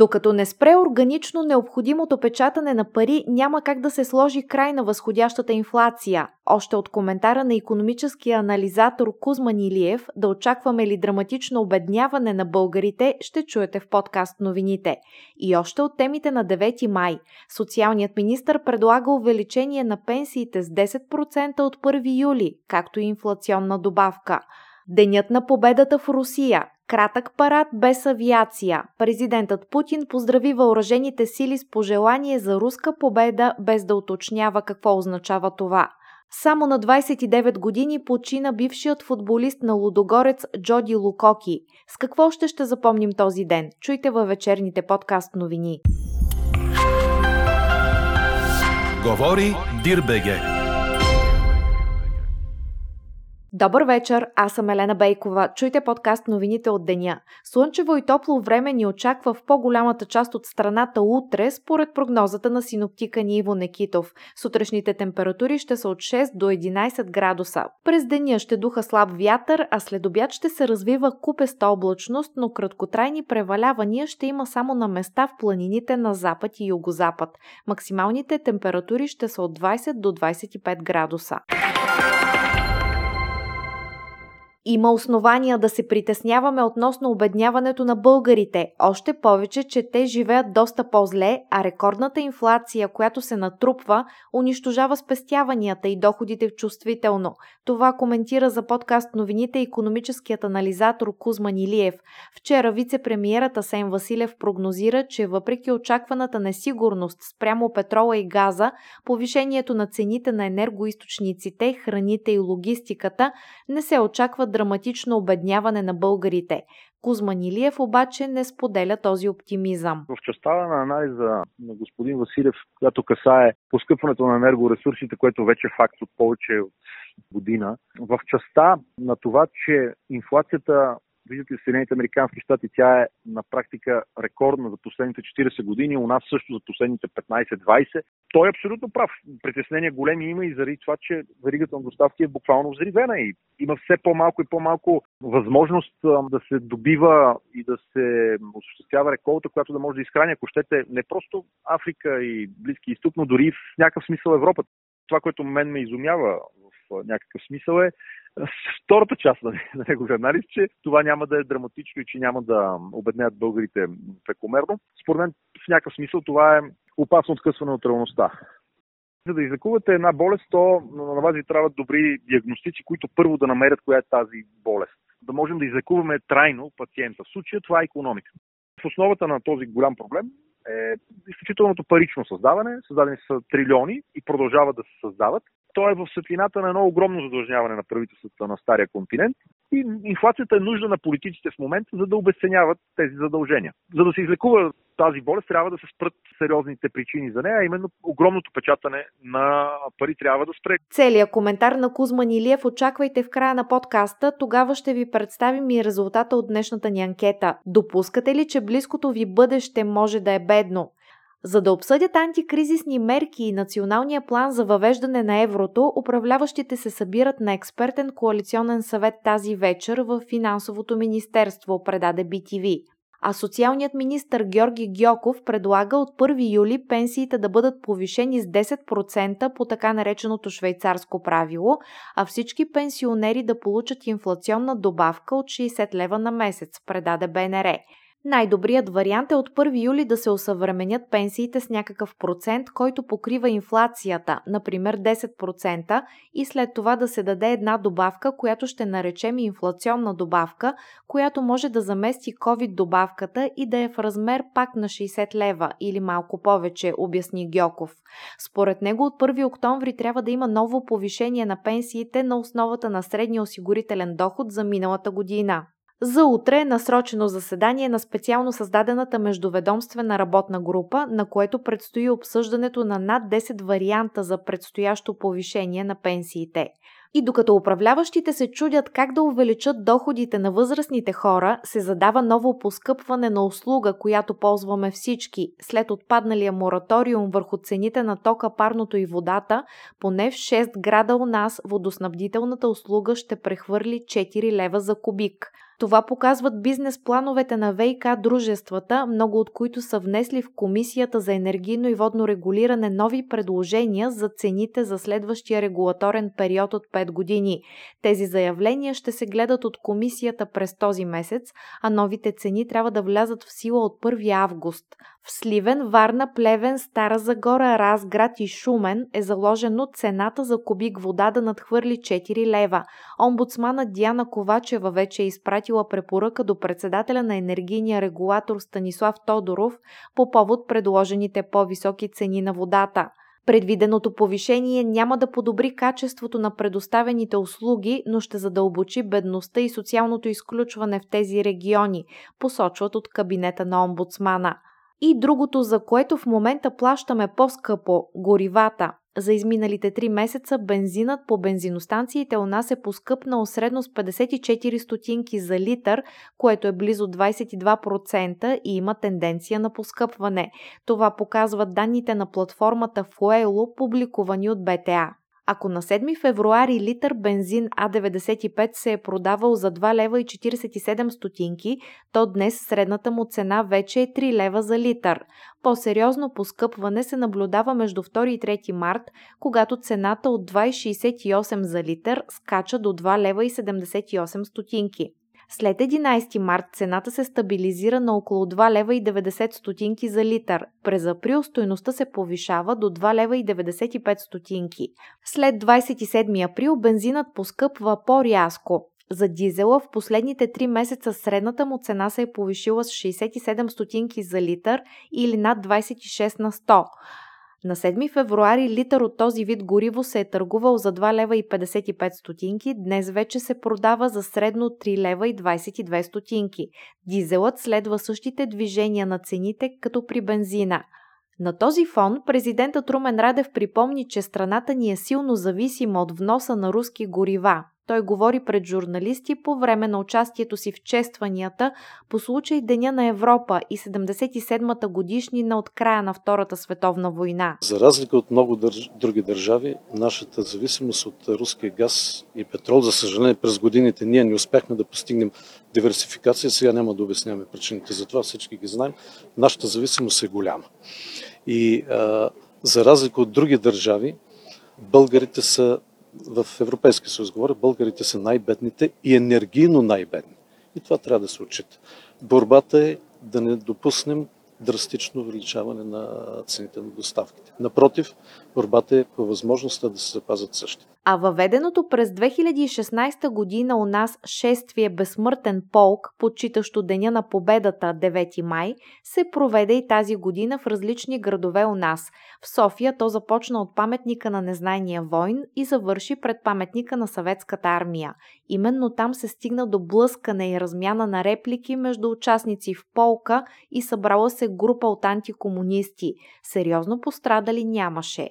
Докато не спре органично необходимото печатане на пари, няма как да се сложи край на възходящата инфлация. Още от коментара на економическия анализатор Кузман Илиев да очакваме ли драматично обедняване на българите, ще чуете в подкаст новините. И още от темите на 9 май. Социалният министр предлага увеличение на пенсиите с 10% от 1 юли, както и инфлационна добавка. Денят на победата в Русия. Кратък парад без авиация. Президентът Путин поздрави въоръжените сили с пожелание за руска победа, без да уточнява какво означава това. Само на 29 години почина бившият футболист на Лудогорец Джоди Лукоки. С какво още ще запомним този ден? Чуйте във вечерните подкаст новини. Говори Дирбеге. Добър вечер, аз съм Елена Бейкова. Чуйте подкаст новините от деня. Слънчево и топло време ни очаква в по-голямата част от страната утре, според прогнозата на синоптика Ниво Некитов. Сутрешните температури ще са от 6 до 11 градуса. През деня ще духа слаб вятър, а след обяд ще се развива купеста облачност, но краткотрайни превалявания ще има само на места в планините на запад и югозапад. Максималните температури ще са от 20 до 25 градуса. Има основания да се притесняваме относно обедняването на българите, още повече, че те живеят доста по-зле, а рекордната инфлация, която се натрупва, унищожава спестяванията и доходите чувствително. Това коментира за подкаст новините економическият анализатор Кузман Илиев. Вчера вице-премиерът Асен Василев прогнозира, че въпреки очакваната несигурност спрямо петрола и газа, повишението на цените на енергоисточниците, храните и логистиката не се очаква драматично обедняване на българите. Кузман Илиев обаче не споделя този оптимизъм. В частта на анализа на господин Василев, която касае поскъпването на енергоресурсите, което вече е факт от повече от година, в частта на това, че инфлацията Виждате, в Съединените Американски щати тя е на практика рекордна за последните 40 години, у нас също за последните 15-20. Той е абсолютно прав. Притеснения големи има и заради това, че веригата на доставки е буквално взривена и има все по-малко и по-малко възможност да се добива и да се осъществява реколта, която да може да изхрани, ако щете, не просто Африка и Близки изток, но дори в някакъв смисъл Европа. Това, което мен ме изумява в някакъв смисъл е втората част на, на неговия анализ, че това няма да е драматично и че няма да обеднят българите прекомерно. Според мен в някакъв смисъл това е опасно откъсване от реалността. За да излекувате една болест, то на вас ви трябват добри диагностици, които първо да намерят коя е тази болест. Да можем да излекуваме трайно пациента. В случая това е економика. В основата на този голям проблем е изключителното парично създаване. Създадени са трилиони и продължават да се създават. То е в светлината на едно огромно задължняване на правителствата на Стария континент и инфлацията е нужда на политиците в момента, за да обесценяват тези задължения. За да се излекува тази болест, трябва да се спрат сериозните причини за нея, а именно огромното печатане на пари трябва да спре. Целият коментар на Кузман Илиев очаквайте в края на подкаста. Тогава ще ви представим и резултата от днешната ни анкета. Допускате ли, че близкото ви бъдеще може да е бедно? За да обсъдят антикризисни мерки и националния план за въвеждане на еврото, управляващите се събират на експертен коалиционен съвет тази вечер в Финансовото министерство, предаде BTV. А социалният министр Георги Гьоков предлага от 1 юли пенсиите да бъдат повишени с 10% по така нареченото швейцарско правило, а всички пенсионери да получат инфлационна добавка от 60 лева на месец, предаде БНР. Най-добрият вариант е от 1 юли да се осъвременят пенсиите с някакъв процент, който покрива инфлацията, например 10%, и след това да се даде една добавка, която ще наречем инфлационна добавка, която може да замести COVID добавката и да е в размер пак на 60 лева или малко повече, обясни Гьоков. Според него от 1 октомври трябва да има ново повишение на пенсиите на основата на средния осигурителен доход за миналата година. За утре е насрочено заседание на специално създадената междуведомствена работна група, на което предстои обсъждането на над 10 варианта за предстоящо повишение на пенсиите. И докато управляващите се чудят как да увеличат доходите на възрастните хора, се задава ново поскъпване на услуга, която ползваме всички. След отпадналия мораториум върху цените на тока, парното и водата, поне в 6 града у нас водоснабдителната услуга ще прехвърли 4 лева за кубик. Това показват бизнес плановете на ВИК дружествата, много от които са внесли в Комисията за енергийно и водно регулиране нови предложения за цените за следващия регулаторен период от 5 години. Тези заявления ще се гледат от Комисията през този месец, а новите цени трябва да влязат в сила от 1 август. В Сливен, Варна, Плевен, Стара Загора, Разград и Шумен е заложено цената за кубик вода да надхвърли 4 лева. Омбудсмана Диана Ковачева вече е изпратила препоръка до председателя на енергийния регулатор Станислав Тодоров по повод предложените по-високи цени на водата. Предвиденото повишение няма да подобри качеството на предоставените услуги, но ще задълбочи бедността и социалното изключване в тези региони, посочват от кабинета на омбудсмана. И другото, за което в момента плащаме по-скъпо – горивата. За изминалите 3 месеца бензинът по бензиностанциите у нас е поскъпнал средно с 54 стотинки за литър, което е близо 22% и има тенденция на поскъпване. Това показват данните на платформата Fuelo, публикувани от БТА. Ако на 7 февруари литър бензин А95 се е продавал за 2 лева и 47 стотинки, то днес средната му цена вече е 3 лева за литър. По-сериозно поскъпване се наблюдава между 2 и 3 март, когато цената от 2,68 за литър скача до 2 лева и 78 стотинки. След 11 март цената се стабилизира на около 2 лева и 90 стотинки за литър. През април стоеността се повишава до 2 лева и 95 стотинки. След 27 април бензинът поскъпва по-рязко. За дизела в последните 3 месеца средната му цена се е повишила с 67 стотинки за литър или над 26 на 100. На 7 февруари литър от този вид гориво се е търгувал за 2 лева и 55 стотинки, днес вече се продава за средно 3 лева и 22 стотинки. Дизелът следва същите движения на цените като при бензина. На този фон президентът Румен Радев припомни, че страната ни е силно зависима от вноса на руски горива. Той говори пред журналисти по време на участието си в честванията по случай Деня на Европа и 77-та годишнина от края на Втората световна война. За разлика от много държ... други държави, нашата зависимост от руския газ и петрол, за съжаление през годините ние не успяхме да постигнем диверсификация. Сега няма да обясняваме причините за това, всички ги знаем. Нашата зависимост е голяма. И а, за разлика от други държави, българите са в Европейския съюз говоря, българите са най-бедните и енергийно най-бедни. И това трябва да се отчита. Борбата е да не допуснем драстично увеличаване на цените на доставките. Напротив, борбата е по възможността да се запазят същите. А въведеното през 2016 година у нас шествие Безсмъртен полк, почитащо Деня на победата 9 май, се проведе и тази година в различни градове у нас. В София то започна от паметника на незнайния войн и завърши пред паметника на съветската армия. Именно там се стигна до блъскане и размяна на реплики между участници в полка и събрала се група от антикомунисти. Сериозно пострадали нямаше.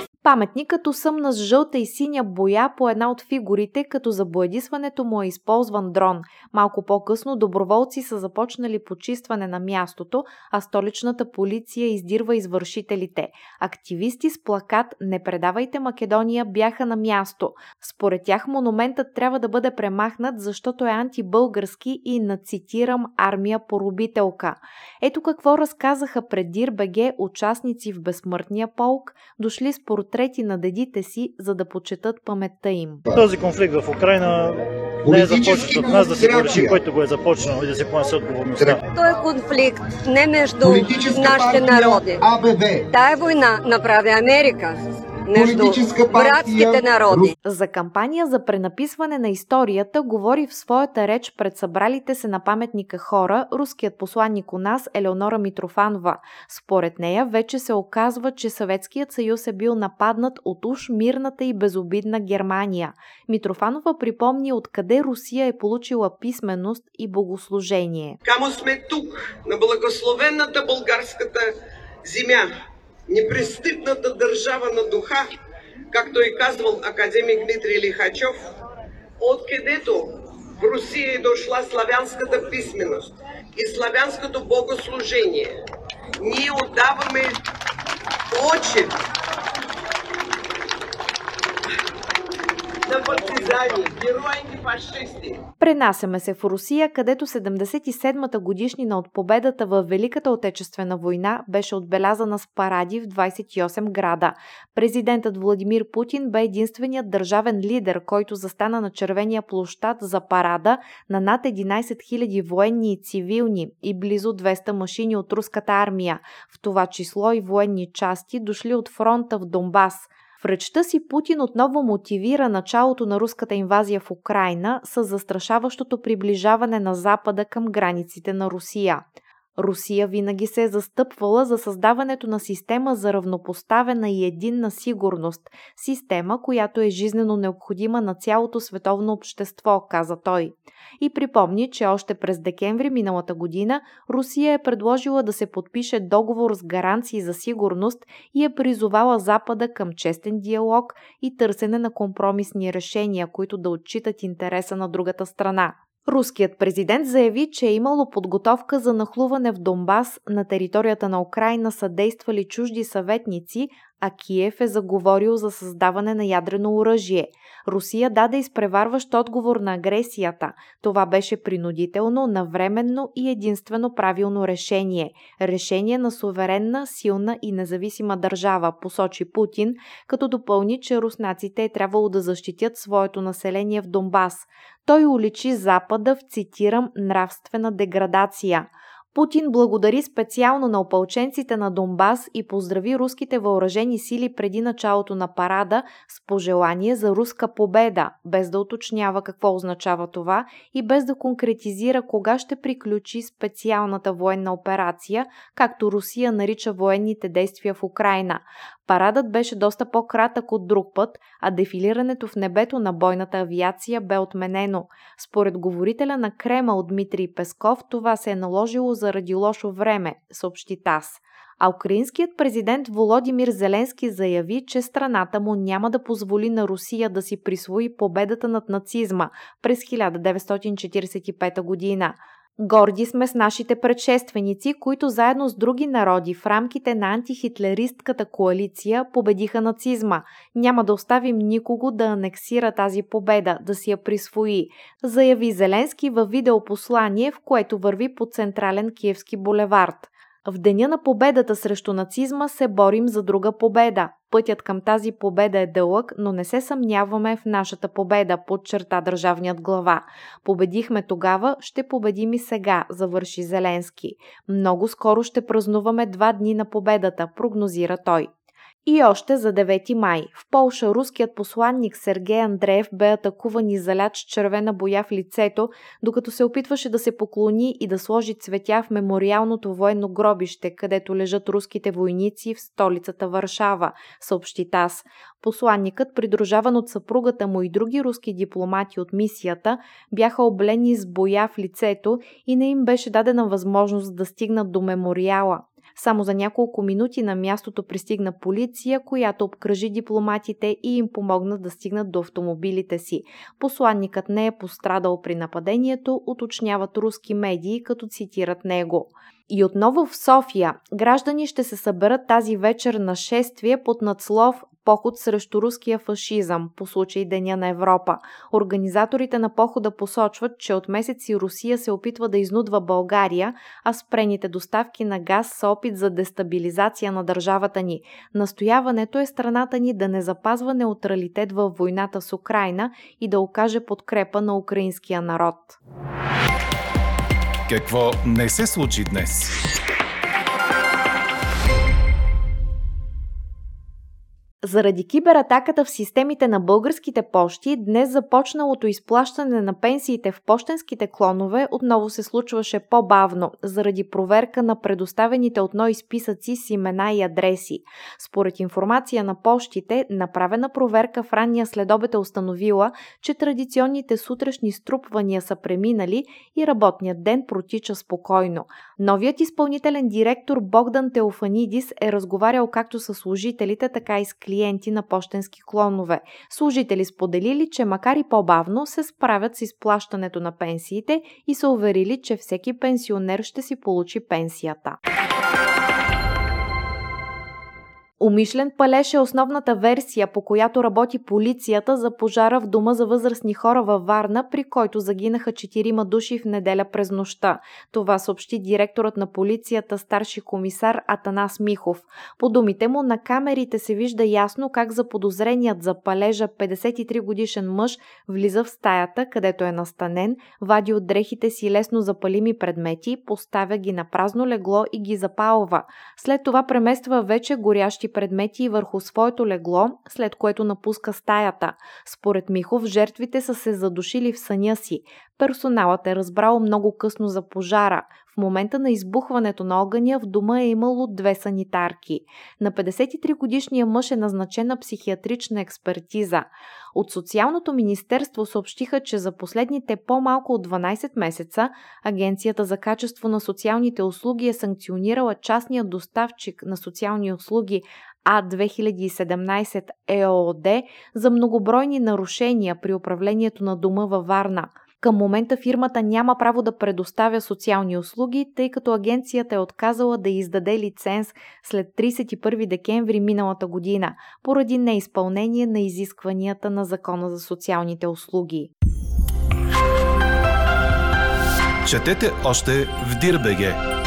Паметникът усъмна с жълта и синя боя по една от фигурите, като за боядисването му е използван дрон. Малко по-късно доброволци са започнали почистване на мястото, а столичната полиция издирва извършителите. Активисти с плакат «Не предавайте Македония» бяха на място. Според тях монументът трябва да бъде премахнат, защото е антибългарски и нацитирам армия поробителка. Ето какво разказаха пред Дирбеге участници в Безсмъртния полк, дошли с портрети на дедите си, за да почетат паметта им. Този конфликт в Украина не е започнат от нас да се го реши, който го е започнал и да се понесе отговорността. Той е конфликт не между нашите народи. Тая война направи Америка. Между братските народи. За кампания за пренаписване на историята говори в своята реч пред събралите се на паметника хора руският посланник у нас Елеонора Митрофанова. Според нея вече се оказва, че Съветският съюз е бил нападнат от уж мирната и безобидна Германия. Митрофанова припомни откъде Русия е получила писменост и богослужение. Камо сме тук, на благословената българската земя, непрестъпната държава на духа, както е казвал академик Дмитрий Лихачев, откъдето в Русия е дошла славянската писменост и славянското богослужение. Ние отдаваме почет на партизани, герои и фашисти. Пренасяме се в Русия, където 77-та годишнина от победата в Великата отечествена война беше отбелязана с паради в 28 града. Президентът Владимир Путин бе единственият държавен лидер, който застана на червения площад за парада на над 11 000 военни и цивилни и близо 200 машини от руската армия, в това число и военни части, дошли от фронта в Донбас – в речта си Путин отново мотивира началото на руската инвазия в Украина с застрашаващото приближаване на Запада към границите на Русия. Русия винаги се е застъпвала за създаването на система за равнопоставена и единна сигурност, система, която е жизнено необходима на цялото световно общество, каза той. И припомни, че още през декември миналата година Русия е предложила да се подпише договор с гаранции за сигурност и е призовала Запада към честен диалог и търсене на компромисни решения, които да отчитат интереса на другата страна. Руският президент заяви, че е имало подготовка за нахлуване в Донбас на територията на Украина са действали чужди съветници, а Киев е заговорил за създаване на ядрено оръжие. Русия даде изпреварващ отговор на агресията. Това беше принудително, навременно и единствено правилно решение. Решение на суверенна, силна и независима държава, посочи Путин, като допълни, че руснаците е трябвало да защитят своето население в Донбас. Той уличи Запада в, цитирам, нравствена деградация – Путин благодари специално на опълченците на Донбас и поздрави руските въоръжени сили преди началото на парада с пожелание за руска победа, без да уточнява какво означава това и без да конкретизира кога ще приключи специалната военна операция, както Русия нарича военните действия в Украина. Парадът беше доста по-кратък от друг път, а дефилирането в небето на бойната авиация бе отменено. Според говорителя на Кремъл Дмитрий Песков, това се е наложило заради лошо време, съобщи ТАС. А украинският президент Володимир Зеленски заяви, че страната му няма да позволи на Русия да си присвои победата над нацизма през 1945 година. Горди сме с нашите предшественици, които заедно с други народи в рамките на антихитлеристката коалиция победиха нацизма. Няма да оставим никого да анексира тази победа, да си я присвои, заяви Зеленски във видеопослание, в което върви по централен киевски булевард. В деня на победата срещу нацизма се борим за друга победа. Пътят към тази победа е дълъг, но не се съмняваме в нашата победа, подчерта държавният глава. Победихме тогава, ще победим и сега, завърши Зеленски. Много скоро ще празнуваме два дни на победата, прогнозира той. И още за 9 май. В Полша руският посланник Сергей Андреев бе атакуван и залят с червена боя в лицето, докато се опитваше да се поклони и да сложи цветя в мемориалното военно гробище, където лежат руските войници в столицата Варшава, съобщи ТАС. Посланникът, придружаван от съпругата му и други руски дипломати от мисията, бяха облени с боя в лицето и не им беше дадена възможност да стигнат до мемориала. Само за няколко минути на мястото пристигна полиция, която обкръжи дипломатите и им помогна да стигнат до автомобилите си. Посланникът не е пострадал при нападението, уточняват руски медии, като цитират него. И отново в София граждани ще се съберат тази вечер на шествие под надслов поход срещу руския фашизъм по случай Деня на Европа. Организаторите на похода посочват, че от месеци Русия се опитва да изнудва България, а спрените доставки на газ са опит за дестабилизация на държавата ни. Настояването е страната ни да не запазва неутралитет във войната с Украина и да окаже подкрепа на украинския народ. Какво не се случи днес? Заради кибератаката в системите на българските пощи, днес започналото изплащане на пенсиите в почтенските клонове отново се случваше по-бавно, заради проверка на предоставените от НОИ списъци с имена и адреси. Според информация на пощите, направена проверка в ранния следобед е установила, че традиционните сутрешни струпвания са преминали и работният ден протича спокойно. Новият изпълнителен директор Богдан Теофанидис е разговарял както с служителите, така и с клиентите клиенти на почтенски клонове. Служители споделили, че макар и по-бавно се справят с изплащането на пенсиите и са уверили, че всеки пенсионер ще си получи пенсията. Умишлен палеж е основната версия, по която работи полицията за пожара в дома за възрастни хора във Варна, при който загинаха четирима души в неделя през нощта. Това съобщи директорът на полицията, старши комисар Атанас Михов. По думите му на камерите се вижда ясно как заподозреният за палежа 53 годишен мъж влиза в стаята, където е настанен, вади от дрехите си лесно запалими предмети, поставя ги на празно легло и ги запалва. След това премества вече горящи предмети върху своето легло, след което напуска стаята. Според Михов, жертвите са се задушили в съня си. Персоналът е разбрал много късно за пожара. В момента на избухването на огъня в дома е имало две санитарки. На 53 годишния мъж е назначена психиатрична експертиза. От Социалното министерство съобщиха, че за последните по-малко от 12 месеца Агенцията за качество на социалните услуги е санкционирала частния доставчик на социални услуги А2017 ЕООД за многобройни нарушения при управлението на дома във Варна – към момента фирмата няма право да предоставя социални услуги, тъй като агенцията е отказала да издаде лиценз след 31 декември миналата година, поради неизпълнение на изискванията на Закона за социалните услуги. Четете още в Дирбеге!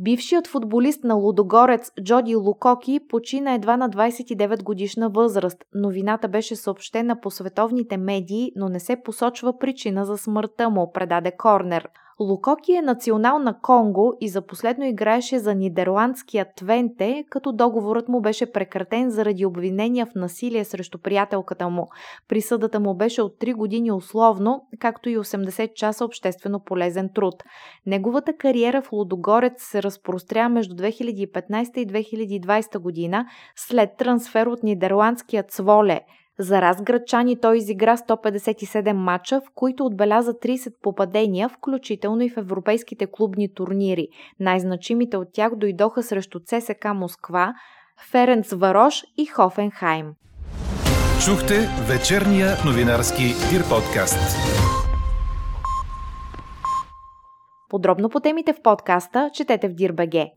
Бившият футболист на Лудогорец Джоди Лукоки почина едва на 29 годишна възраст. Новината беше съобщена по световните медии, но не се посочва причина за смъртта му, предаде Корнер. Лукоки е национал на Конго и за последно играеше за нидерландския Твенте, като договорът му беше прекратен заради обвинения в насилие срещу приятелката му. Присъдата му беше от 3 години условно, както и 80 часа обществено полезен труд. Неговата кариера в Лудогорец се разпростря между 2015 и 2020 година след трансфер от нидерландския Цволе – за разградчани той изигра 157 мача, в които отбеляза 30 попадения, включително и в европейските клубни турнири. Най-значимите от тях дойдоха срещу ЦСК Москва, Ференц Варош и Хофенхайм. Чухте вечерния новинарски Дир подкаст. Подробно по темите в подкаста четете в Дирбеге.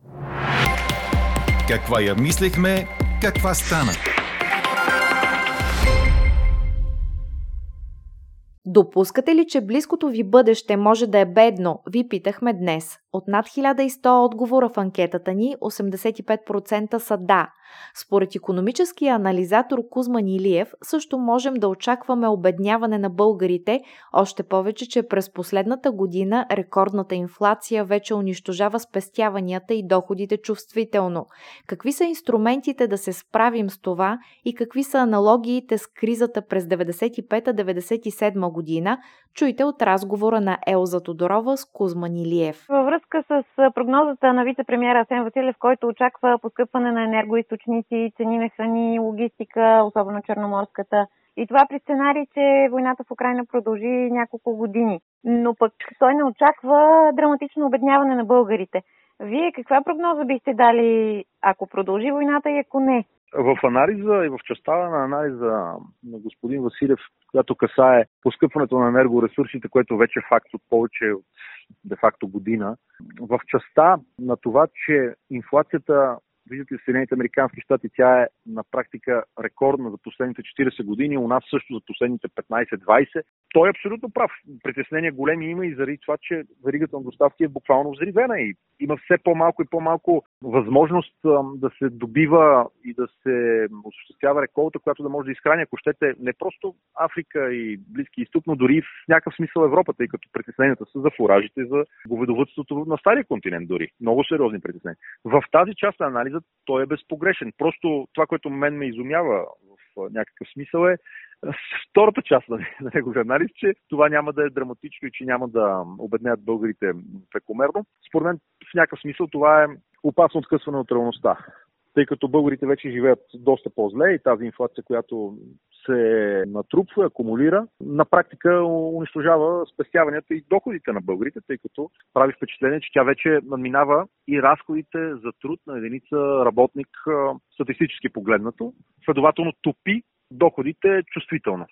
Каква я мислехме, каква стана? Допускате ли, че близкото ви бъдеще може да е бедно? Ви питахме днес. От над 1100 отговора в анкетата ни, 85% са да. Според економическия анализатор Кузман Илиев, също можем да очакваме обедняване на българите, още повече, че през последната година рекордната инфлация вече унищожава спестяванията и доходите чувствително. Какви са инструментите да се справим с това и какви са аналогиите с кризата през 95-97 година, чуйте от разговора на Елза Тодорова с Кузман Илиев. Връзка с прогнозата на вице-премьера Асен Василев, който очаква поскъпване на енергоисточници, цени на храни, логистика, особено черноморската, и това при сценарий, че войната в Украина продължи няколко години. Но пък той не очаква драматично обедняване на българите. Вие каква прогноза бихте дали, ако продължи войната и ако не? В анализа и в частта на анализа на господин Василев, която касае поскъпването на енергоресурсите, което вече е факт от повече от де-факто година, в частта на това, че инфлацията виждате в Съединените Американски щати, тя е на практика рекордна за последните 40 години, у нас също за последните 15-20. Той е абсолютно прав. Притеснения големи има и заради това, че веригата на доставки е буквално взривена и има все по-малко и по-малко възможност да се добива и да се осъществява реколта, която да може да изхрани, ако щете, не просто Африка и Близки изток, но дори в някакъв смисъл Европа, тъй като притесненията са за фуражите, за говедовътството на стария континент дори. Много сериозни притеснения. В тази част на анализа той е безпогрешен. Просто това, което мен ме изумява в някакъв смисъл е втората част на, неговия анализ, че това няма да е драматично и че няма да обеднят българите прекомерно. Според мен в някакъв смисъл това е опасно откъсване от реалността. Тъй като българите вече живеят доста по-зле и тази инфлация, която се натрупва, акумулира, на практика унищожава спестяванията и доходите на българите, тъй като прави впечатление, че тя вече надминава и разходите за труд на единица работник статистически погледнато. Следователно топи доходите чувствително.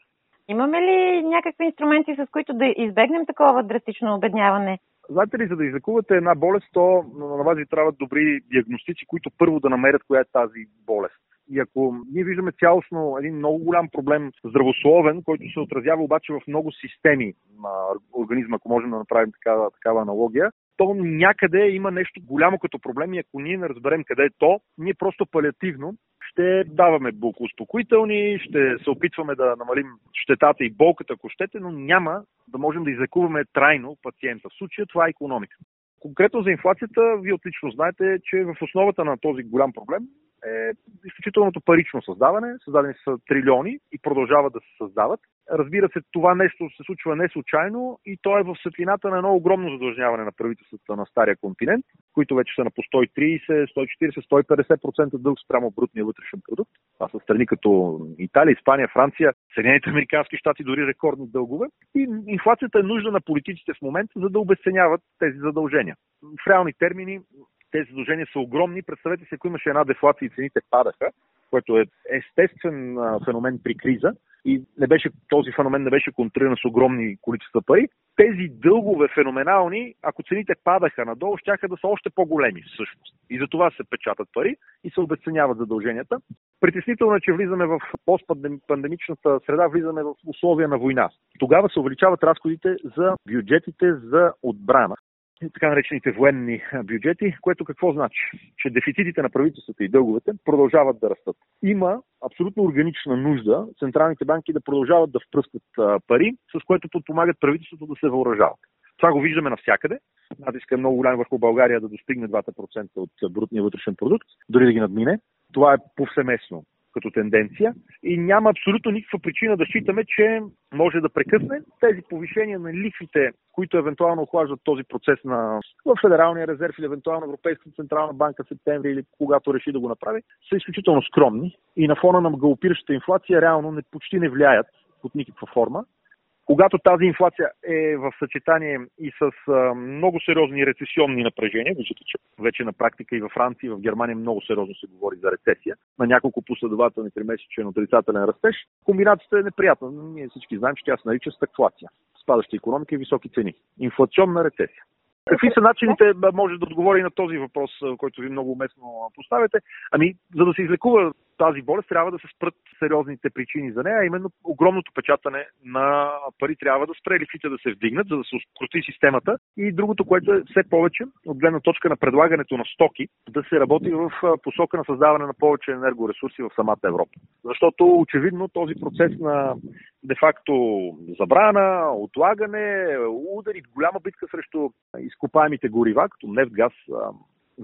Имаме ли някакви инструменти, с които да избегнем такова драстично обедняване? Знаете ли, за да излекувате една болест, то на вас ви трябват добри диагностици, които първо да намерят коя е тази болест. И ако ние виждаме цялостно един много голям проблем здравословен, който се отразява обаче в много системи на организма, ако можем да направим такава, такава аналогия, то някъде има нещо голямо като проблем и ако ние не разберем къде е то, ние просто палиативно ще даваме успокоителни, ще се опитваме да намалим щетата и болката, ако щете, но няма да можем да излекуваме трайно пациента. В случая това е економика. Конкретно за инфлацията, вие отлично знаете, че в основата на този голям проблем е изключителното парично създаване. Създадени са трилиони и продължават да се създават. Разбира се, това нещо се случва не случайно и то е в светлината на едно огромно задължняване на правителствата на Стария континент, които вече са на по 130, 140, 150% дълг спрямо брутния вътрешен продукт. Това са страни като Италия, Испания, Франция, Съединените Американски щати, дори рекордни дългове. И инфлацията е нужда на политиците в момента, за да обесценяват тези задължения. В реални термини, тези задължения са огромни. Представете си, ако имаше една дефлация и цените падаха, което е естествен феномен при криза, и не беше, този феномен не беше контролиран с огромни количества пари, тези дългове феноменални, ако цените падаха надолу, ще да са още по-големи всъщност. И за това се печатат пари и се обесценяват задълженията. Притеснително е, че влизаме в постпандемичната среда, влизаме в условия на война. Тогава се увеличават разходите за бюджетите за отбрана така наречените военни бюджети, което какво значи? Че дефицитите на правителствата и дълговете продължават да растат. Има абсолютно органична нужда централните банки да продължават да впръскват пари, с което подпомагат правителството да се въоръжават. Това го виждаме навсякъде. Натиска е много голям върху България да достигне 2% от брутния вътрешен продукт, дори да ги надмине. Това е повсеместно като тенденция и няма абсолютно никаква причина да считаме, че може да прекъсне тези повишения на лихвите, които евентуално охлаждат този процес на в Федералния резерв или евентуално Европейската централна банка в септември или когато реши да го направи, са изключително скромни и на фона на галопиращата инфлация реално не, почти не влияят под никаква форма. Когато тази инфлация е в съчетание и с а, много сериозни рецесионни напрежения, виждате, че вече на практика и във Франция и в Германия много сериозно се говори за рецесия, на няколко последователни тримесечен отрицателен растеж, комбинацията е неприятна. Ние всички знаем, че тя се нарича стагфлация. Спадаща економика и високи цени. Инфлационна рецесия. Какви са начините, може да отговори на този въпрос, който ви много уместно поставяте? Ами, за да се излекува тази болест, трябва да се спрат сериозните причини за нея, а именно огромното печатане на пари трябва да спре лихвите да се вдигнат, за да се ускрути системата. И другото, което е все повече, от гледна точка на предлагането на стоки, да се работи в посока на създаване на повече енергоресурси в самата Европа. Защото очевидно този процес на де-факто забрана, отлагане, удари, голяма битка срещу изкопаемите горива, като нефт, газ,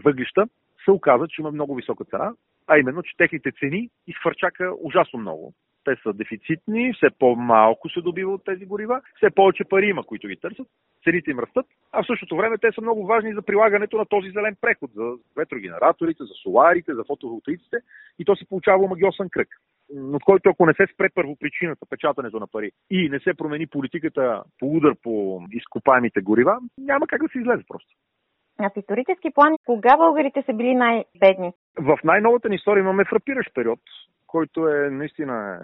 въглища, се оказа, че има много висока цена, а именно, че техните цени изхвърчака ужасно много. Те са дефицитни, все по-малко се добива от тези горива, все повече пари има, които ги търсят, цените им растат, а в същото време те са много важни за прилагането на този зелен преход, за ветрогенераторите, за соларите, за фотоволтаиците и то се получава магиосен кръг от който ако не се спре първопричината, печатането на пари и не се промени политиката по удар по изкопаемите горива, няма как да се излезе просто. А в исторически план, кога българите са били най-бедни? В най-новата ни история имаме фрапиращ период, който е наистина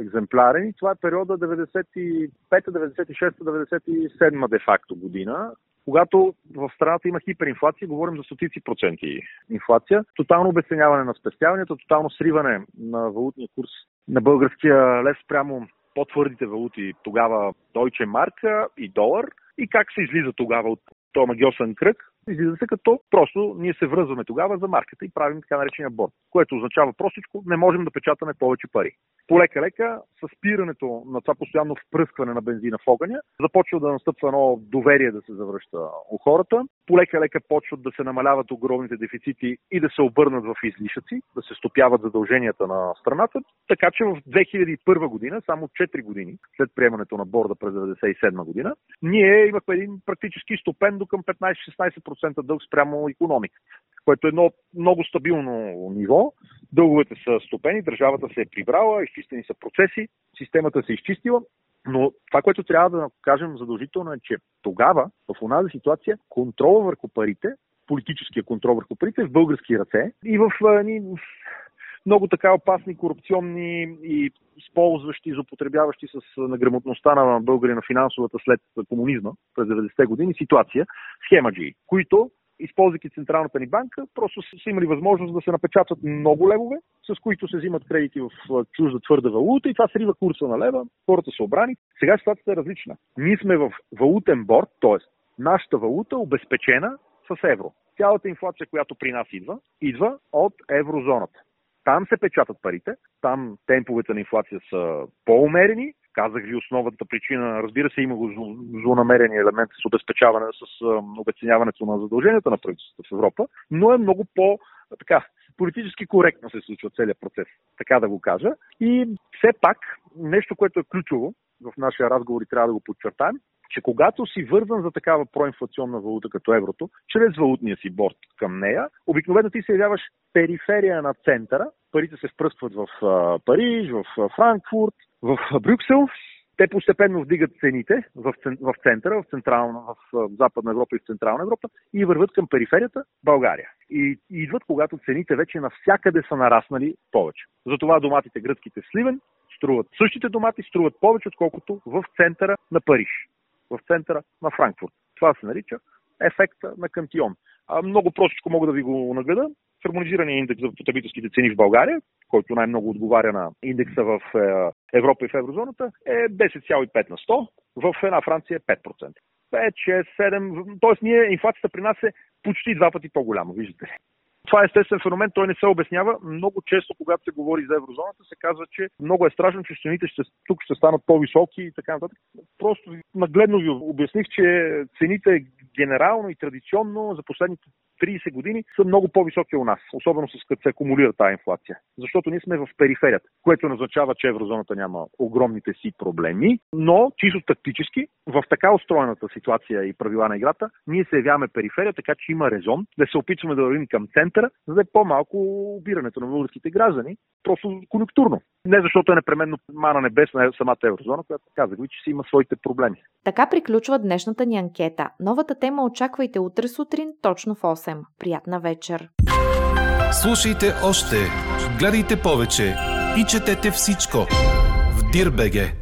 екземплярен. И това е периода 95, 96, 97 де-факто година, когато в страната има хиперинфлация, говорим за стотици проценти инфлация, тотално обесценяване на спестяванията, тотално сриване на валутния курс на българския лев спрямо по-твърдите валути, тогава Deutsche Mark и долар, и как се излиза тогава от този магиосен кръг, Излиза се като просто ние се връзваме тогава за марката и правим така наречения борт, което означава простичко, не можем да печатаме повече пари. Полека-лека, с спирането на това постоянно впръскване на бензина в огъня, започва да настъпва едно доверие да се завръща у хората. Полека-лека почват да се намаляват огромните дефицити и да се обърнат в излишъци, да се стопяват задълженията на страната. Така че в 2001 година, само 4 години след приемането на борда през 1997 година, ние имахме един практически стопен до към 15-16% дълг спрямо економиката, което е едно много стабилно ниво. Дълговете са стопени, държавата се е прибрала, изчистени са процеси, системата се е изчистила, но това, което трябва да кажем задължително е, че тогава, в онази ситуация, контрола върху парите, политическия контрол върху парите е в български ръце и в много така опасни, корупционни и използващи, злоупотребяващи с награмотността на българи на финансовата след комунизма през 90-те години ситуация, схемаджи, които използвайки Централната ни банка, просто са имали възможност да се напечатат много левове, с които се взимат кредити в чужда твърда валута и това срива курса на лева, хората са обрани. Сега ситуацията е различна. Ние сме в валутен борт, т.е. нашата валута обезпечена с евро. Цялата инфлация, която при нас идва, идва от еврозоната. Там се печатат парите, там темповете на инфлация са по-умерени. Казах ви основната причина, разбира се, има злонамерени елемент с обезпечаване, с обеценяването на задълженията на правителството в Европа, но е много по- така, политически коректно се случва целият процес, така да го кажа. И все пак, нещо, което е ключово в нашия разговор и трябва да го подчертаем, че когато си вързан за такава проинфлационна валута като еврото, чрез валутния си борт към нея, обикновено ти се явяваш периферия на центъра, парите се впръскват в Париж, в Франкфурт, в Брюксел, те постепенно вдигат цените в, в центъра, в, централна, в, Западна Европа и в Централна Европа и върват към периферията България. И, и идват, когато цените вече навсякъде са нараснали повече. Затова доматите гръцките Сливен струват същите домати, струват повече, отколкото в центъра на Париж в центъра на Франкфурт. Това се нарича ефекта на Кантион. А, много простичко мога да ви го нагледа. Хармонизирания индекс за потребителските цени в България, който най-много отговаря на индекса в е, Европа и в еврозоната, е 10,5 на 100. В една Франция е 5%. 5, 6, 7. Тоест, ние, инфлацията при нас е почти два пъти по-голяма, виждате. Това е естествен феномен, той не се обяснява. Много често, когато се говори за еврозоната, се казва, че много е страшно, че цените ще, тук ще станат по-високи и така нататък. Просто нагледно ви обясних, че цените генерално и традиционно за последните 30 години са много по-високи у нас, особено с като се акумулира тази инфлация. Защото ние сме в периферията, което означава, че еврозоната няма огромните си проблеми, но чисто тактически, в така устроената ситуация и правила на играта, ние се явяваме периферия, така че има резон да се опитваме да вървим към центъра, за да е по-малко обирането на българските граждани, просто конъюнктурно. Не защото е непременно мана небесна е самата еврозона, която казах ви, че си има своите проблеми. Така приключва днешната ни анкета. Новата тема очаквайте утре сутрин, точно в 8. Приятна вечер! Слушайте още, гледайте повече и четете всичко в Дирбеге.